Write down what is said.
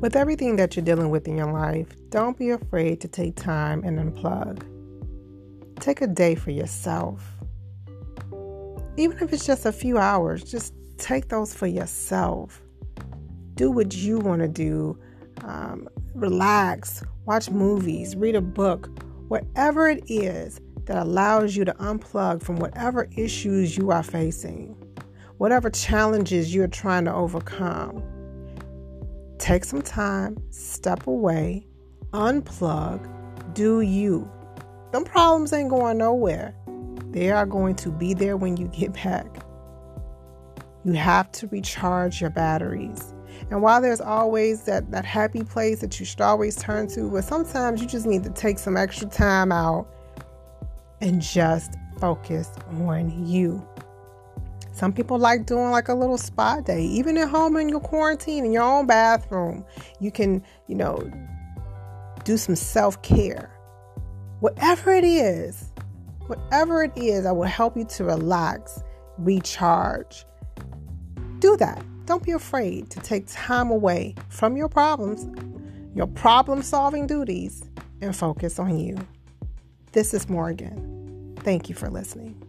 With everything that you're dealing with in your life, don't be afraid to take time and unplug. Take a day for yourself. Even if it's just a few hours, just take those for yourself. Do what you want to do. Um, relax, watch movies, read a book, whatever it is that allows you to unplug from whatever issues you are facing, whatever challenges you're trying to overcome. Take some time, step away, unplug, do you. Them problems ain't going nowhere. They are going to be there when you get back. You have to recharge your batteries. And while there's always that, that happy place that you should always turn to, but sometimes you just need to take some extra time out and just focus on you. Some people like doing like a little spa day, even at home in your quarantine, in your own bathroom. You can, you know, do some self care. Whatever it is, whatever it is, I will help you to relax, recharge. Do that. Don't be afraid to take time away from your problems, your problem solving duties, and focus on you. This is Morgan. Thank you for listening.